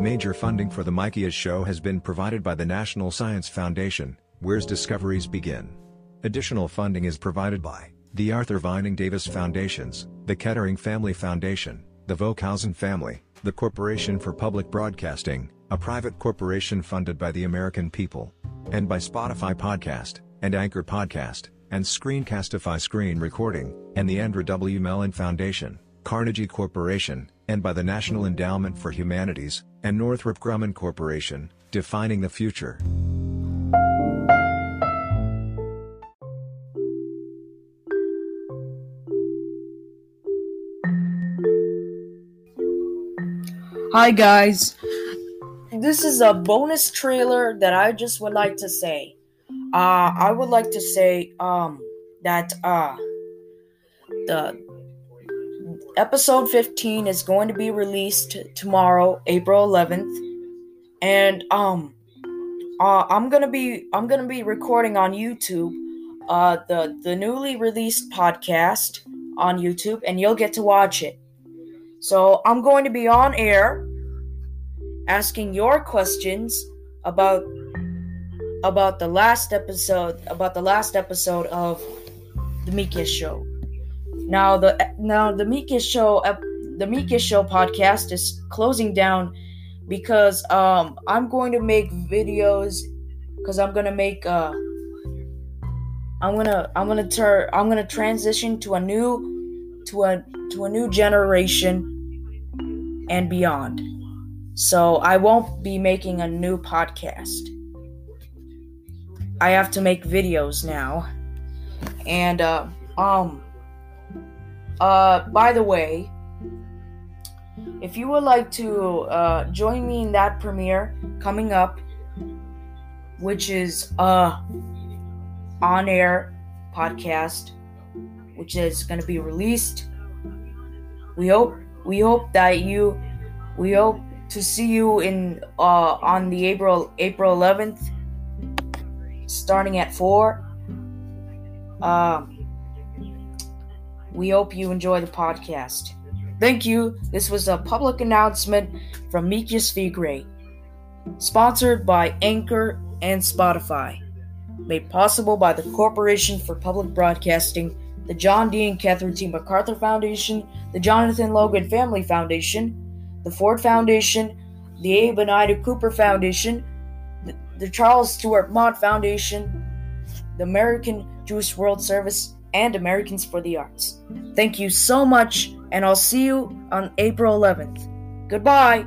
Major funding for the Mikias show has been provided by the National Science Foundation, where's discoveries begin. Additional funding is provided by the Arthur Vining Davis Foundations, the Kettering Family Foundation, the Vokhausen family, the Corporation for Public Broadcasting, a private corporation funded by the American people, and by Spotify Podcast, and Anchor Podcast, and Screencastify Screen Recording, and the Andrew W. Mellon Foundation, Carnegie Corporation, and by the National Endowment for Humanities, and Northrop Grumman Corporation, defining the future. Hi guys, this is a bonus trailer that I just would like to say. Uh, I would like to say um that uh the episode 15 is going to be released tomorrow, April 11th, and um uh, I'm gonna be I'm gonna be recording on YouTube uh the the newly released podcast on YouTube, and you'll get to watch it. So I'm going to be on air asking your questions about about the last episode about the last episode of the Mikias show. Now the now the Mikias show the Mikias show podcast is closing down because um I'm going to make videos cuz I'm going to make uh I'm to I'm to turn I'm to transition to a new to a to a new generation and beyond. So I won't be making a new podcast. I have to make videos now. And uh um uh by the way, if you would like to uh join me in that premiere coming up which is uh on air podcast which is going to be released we hope we hope that you we hope to see you in uh on the April April 11th starting at 4 um we hope you enjoy the podcast thank you this was a public announcement from Mikias V Great sponsored by Anchor and Spotify made possible by the Corporation for Public Broadcasting the John D. and Catherine T. MacArthur Foundation, the Jonathan Logan Family Foundation, the Ford Foundation, the Abe and Ida Cooper Foundation, the, the Charles Stewart Mott Foundation, the American Jewish World Service, and Americans for the Arts. Thank you so much, and I'll see you on April 11th. Goodbye.